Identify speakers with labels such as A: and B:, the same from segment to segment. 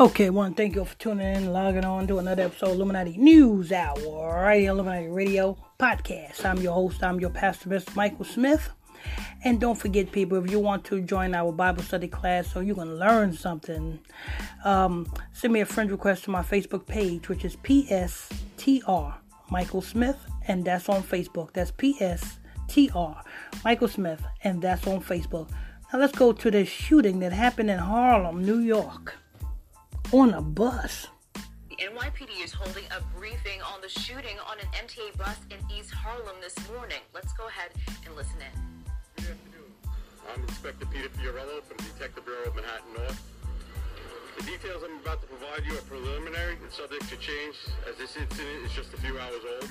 A: Okay, one, thank you all for tuning in, logging on to another episode of Illuminati News Hour, right here, Illuminati Radio Podcast. I'm your host, I'm your pastor, Mr. Michael Smith. And don't forget, people, if you want to join our Bible study class so you can learn something, um, send me a friend request to my Facebook page, which is PSTR Michael Smith, and that's on Facebook. That's PSTR Michael Smith, and that's on Facebook. Now let's go to the shooting that happened in Harlem, New York, on a bus.
B: The NYPD is holding a briefing on the shooting on an MTA bus in East Harlem this morning. Let's go ahead and listen in.
C: Good afternoon. I'm Inspector Peter Fiorello from the Detective Bureau of Manhattan North. The details I'm about to provide you are preliminary and subject to change as this incident is just a few hours old.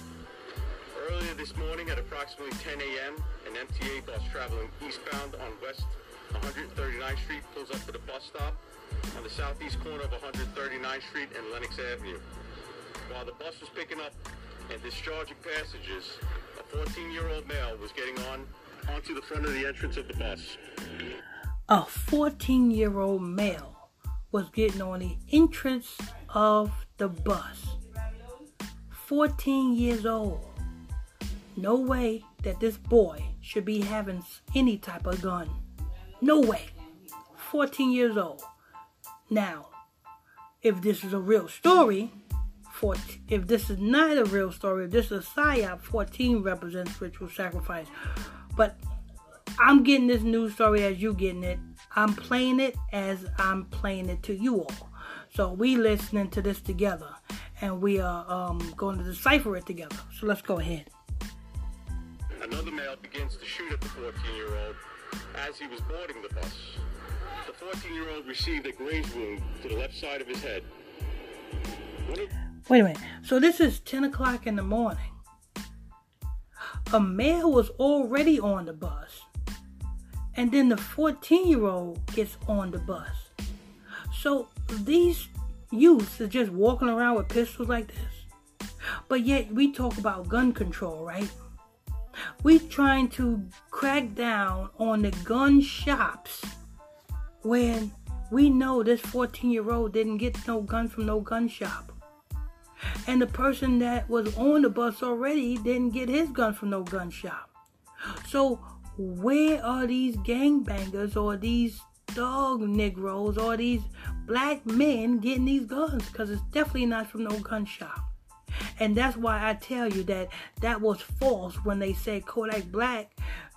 C: Earlier this morning at approximately 10 a.m., an MTA bus traveling eastbound on West 139th Street pulls up to the bus stop on the southeast corner of 139th Street and Lenox Avenue. While the bus was picking up and discharging passengers, a 14-year-old male was getting on onto the front of the entrance of the bus.
A: A 14 year old male was getting on the entrance of the bus. 14 years old. No way that this boy should be having any type of gun. No way. 14 years old. Now, if this is a real story, 14, if this is not a real story, if this is a psyop, 14 represents ritual sacrifice. But I'm getting this news story as you getting it. I'm playing it as I'm playing it to you all. So we listening to this together, and we are um, going to decipher it together. So let's go ahead.
C: Another male begins to shoot at the 14-year-old as he was boarding the bus. The 14-year-old received a graze wound to the left side of his head.
A: Wait a minute. So this is 10 o'clock in the morning. A male was already on the bus. And then the 14 year old gets on the bus. So these youths are just walking around with pistols like this. But yet we talk about gun control, right? We're trying to crack down on the gun shops when we know this 14 year old didn't get no gun from no gun shop. And the person that was on the bus already didn't get his gun from no gun shop. So where are these gangbangers or these dog negroes or these black men getting these guns? Because it's definitely not from no gun shop. And that's why I tell you that that was false when they said Kodak Black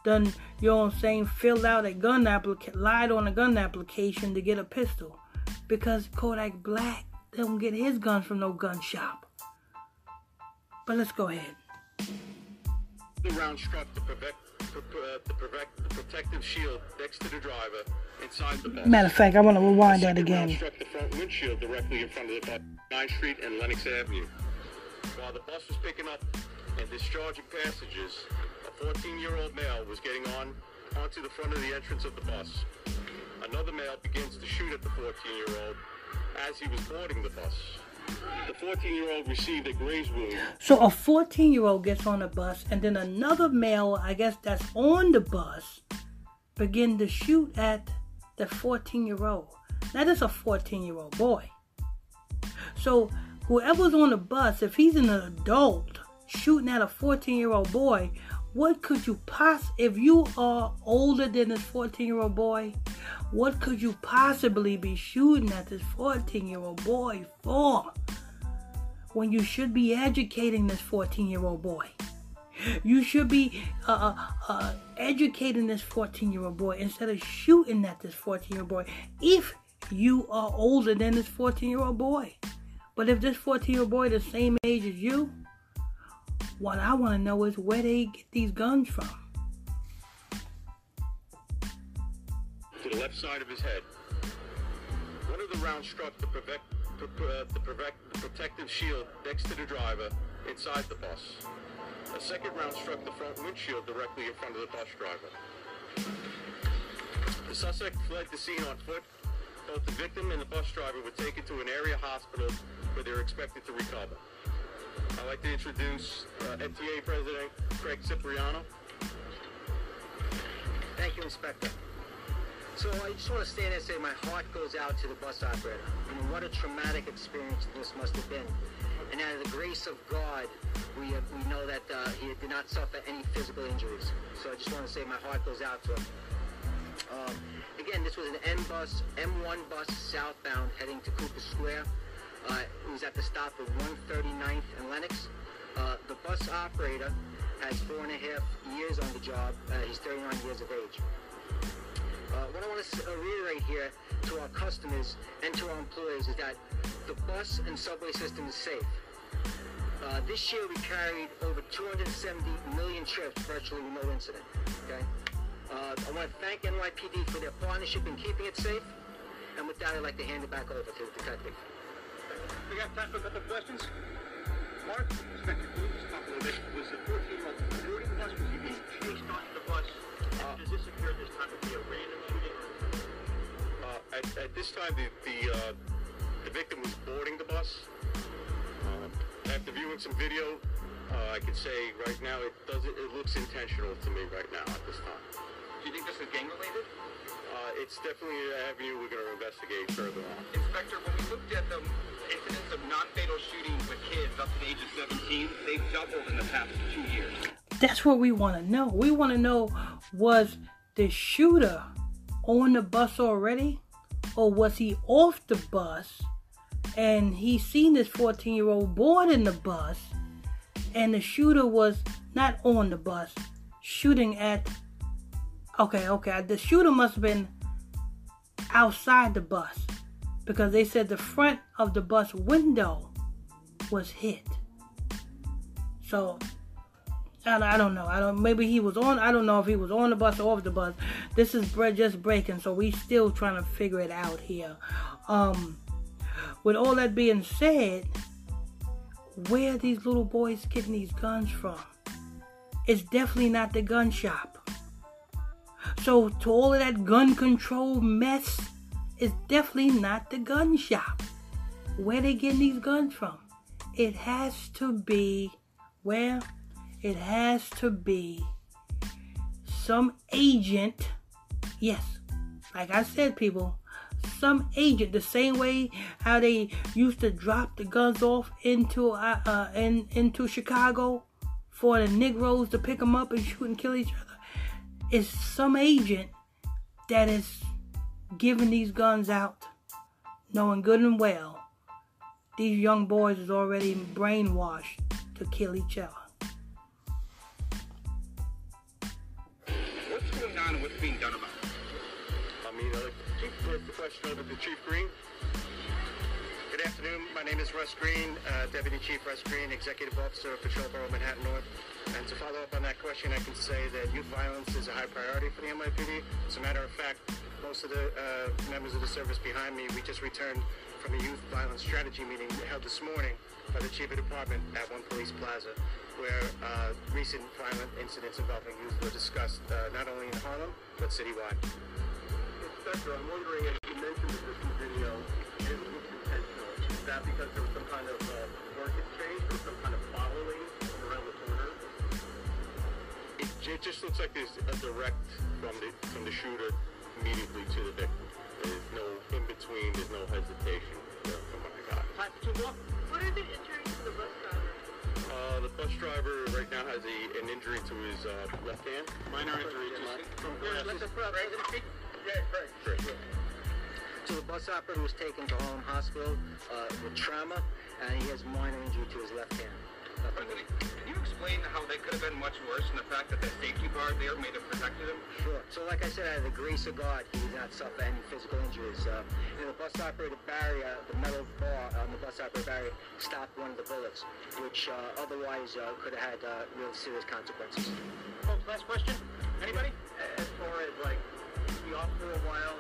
A: done, you know what I'm saying, filled out a gun application, lied on a gun application to get a pistol. Because Kodak Black don't get his guns from no gun shop. But let's go ahead.
C: The round struck the, protect, uh, the, protect, the protective shield next to the driver inside the bus.
A: Matter of fact, I want to rewind that again.
C: struck the front windshield directly in front of the bus, 9th Street and Lenox Avenue. While the bus was picking up and discharging passengers, a 14-year-old male was getting on onto the front of the entrance of the bus. Another male begins to shoot at the 14-year-old as he was boarding the bus. The 14-year-old received a graze wound
A: So a 14 year old gets on the bus, and then another male, I guess that's on the bus, begin to shoot at the 14 year old. That's a 14 year old boy. So whoever's on the bus, if he's an adult shooting at a 14 year old boy, what could you poss if you are older than this 14 year old boy? What could you possibly be shooting at this 14 year old boy for? when you should be educating this 14 year old boy. You should be uh, uh, uh, educating this 14 year old boy instead of shooting at this 14 year old boy if you are older than this 14 year old boy. But if this 14 year old boy the same age as you, what I want to know is where they get these guns from.
C: to the left side of his head. One of the rounds struck the, protect, pr- pr- uh, the, protect, the protective shield next to the driver inside the bus. A second round struck the front windshield directly in front of the bus driver. The suspect fled the scene on foot. Both the victim and the bus driver were taken to an area hospital they're expected to recover. I'd like to introduce uh, MTA President Craig Cipriano.
D: Thank you, Inspector. So I just want to stand and say my heart goes out to the bus operator. I mean, what a traumatic experience this must have been. And out of the grace of God, we, uh, we know that uh, he did not suffer any physical injuries. So I just want to say my heart goes out to him. Um, again, this was an M bus, M1 bus southbound heading to Cooper Square. Uh, it was at the stop of 139th and Lenox. Uh, the bus operator has four and a half years on the job. Uh, he's 39 years of age. Uh, what I want to uh, reiterate here to our customers and to our employees is that the bus and subway system is safe. Uh, this year we carried over 270 million trips virtually no incident. Okay. I want to thank NYPD for their partnership in keeping it safe. And with that, I'd like to hand it back over to the detective.
C: We got time for a couple of questions. Mark, Inspector Booth, let's talk a. Was the 14-year-old boarding the bus? Was he being chased onto the bus? Uh, Does this appear at this time to be a random shooting? Uh, at, at this time, the the, uh, the victim was boarding the bus. Um, after viewing some video, uh, I can say right now it does it looks intentional to me right now at this time.
E: Do you think this is gang related?
C: Uh, it's definitely an avenue we're going to investigate further on.
E: Inspector, when we looked at the shootings with kids up to the age of 17, they've doubled in the past two years.
A: That's what we want to know. We want to know was the shooter on the bus already, or was he off the bus and he seen this 14 year old boarding the bus, and the shooter was not on the bus, shooting at. Okay, okay, the shooter must have been outside the bus because they said the front of the bus window was hit. So I, don't know. I don't. Maybe he was on. I don't know if he was on the bus or off the bus. This is just breaking, so we still trying to figure it out here. Um, with all that being said, where these little boys getting these guns from? It's definitely not the gun shop. So to all of that gun control mess, it's definitely not the gun shop. Where they getting these guns from? It has to be where it has to be some agent. Yes, like I said, people, some agent. The same way how they used to drop the guns off into uh, uh in into Chicago for the Negroes to pick them up and shoot and kill each other. It's some agent that is giving these guns out, knowing good and well these young boys is already brainwashed to kill each other.
E: What's going on and what's being done about it?
C: I mean, uh, Chief, put the question over to Chief Green.
D: Good afternoon. My name is Russ Green, uh, Deputy Chief Russ Green, Executive Officer of Patrol Borough Manhattan North. And to follow up on that question, I can say that youth violence is a high priority for the NYPD. As a matter of fact, most of the uh, members of the service behind me, we just returned from a youth violence strategy meeting held this morning by the Chief of Department at One Police Plaza, where uh, recent violent incidents involving youth were discussed uh, not only in Harlem, but citywide.
C: Inspector, I'm wondering, as you mentioned that this video is intentional. Is that because there was some kind of uh, work exchange or some kind of following It, it just looks like there's a direct from the from the shooter immediately to the victim. There's no in between. There's no hesitation from what I got.
E: Time two more.
F: What are the injuries to the bus driver?
C: Uh, the bus driver right now has a, an injury to his uh, left hand.
E: Minor injury. Just from glasses.
C: Yeah, right, right.
D: So the bus operator was taken to Harlem Hospital uh, with trauma, and he has minor injury to his left hand.
E: Can you explain how they could have been much worse and the fact that the safety bar there may have protected him?
D: Sure. So like I said, out of the grace of God, he did not suffer any physical injuries. Uh, the bus operator barrier, the metal bar on the bus operator barrier stopped one of the bullets, which uh, otherwise uh, could have had uh, real serious consequences.
E: Folks, last question. Anybody?
C: As far as like he off for a while,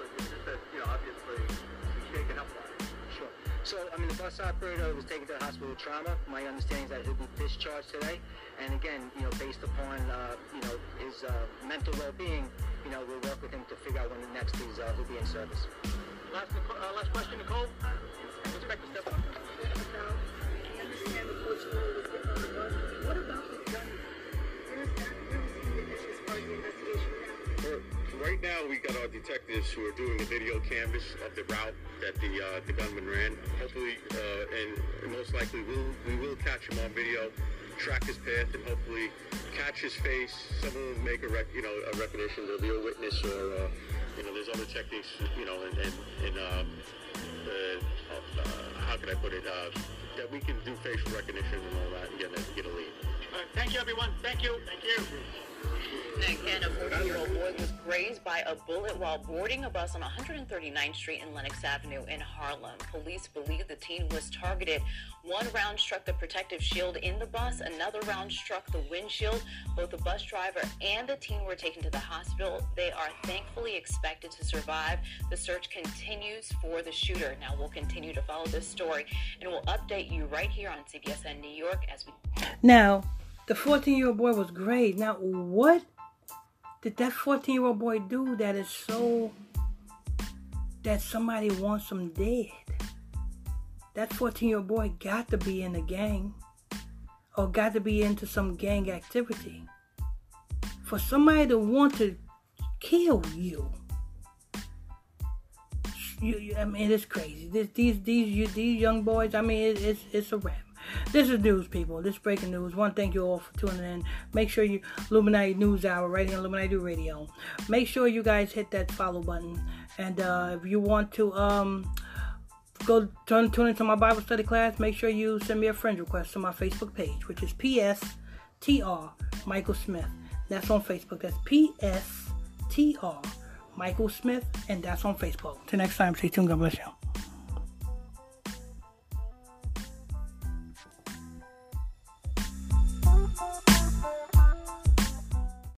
D: So, I mean, the bus operator was taken to the hospital with trauma. My understanding is that he'll be discharged today. And again, you know, based upon, uh, you know, his uh, mental well-being, you know, we'll work with him to figure out when the next he's, uh, he'll be in service.
E: Last, uh, last question, Nicole. Inspector, step up.
F: I understand the 14-year-old was hit the bus. What about the gun? Where's that? Where was he as far as the investigation now?
C: For, for right now we got our detectives who are doing a video canvas of the route that the uh, the gunman ran. Hopefully, uh, and most likely we'll we will catch him on video, track his path, and hopefully catch his face. Someone will make a rec, you know a recognition. There'll be a witness, or uh, you know, there's other techniques, you know, and and, and um, uh, uh, how can I put it? Uh, that we can do facial recognition and all that and get a, get a lead.
E: All right, thank you, everyone. Thank you. Thank you.
B: Again, a 14-year-old boy was grazed by a bullet while boarding a bus on 139th Street and Lenox Avenue in Harlem. Police believe the teen was targeted. One round struck the protective shield in the bus. Another round struck the windshield. Both the bus driver and the teen were taken to the hospital. They are thankfully expected to survive. The search continues for the shooter. Now we'll continue to follow this story and we'll update you right here on CBSN New York as we
A: Now, the 14 year old boy was great. Now, what did that 14 year old boy do that is so that somebody wants him dead? That 14 year old boy got to be in a gang or got to be into some gang activity. For somebody to want to kill you. You, you, I mean, it's crazy. This, these, these, you, these young boys. I mean, it, it's, it's a wrap. This is news, people. This is breaking news. One, thank you all for tuning in. Make sure you Illuminati News Hour right here on Illuminati Radio. Make sure you guys hit that follow button. And uh, if you want to um, go turn tune into my Bible study class, make sure you send me a friend request to my Facebook page, which is PSTR Michael Smith. That's on Facebook. That's PSTR Michael Smith, and that's on Facebook. Till next time, stay tuned. God bless you.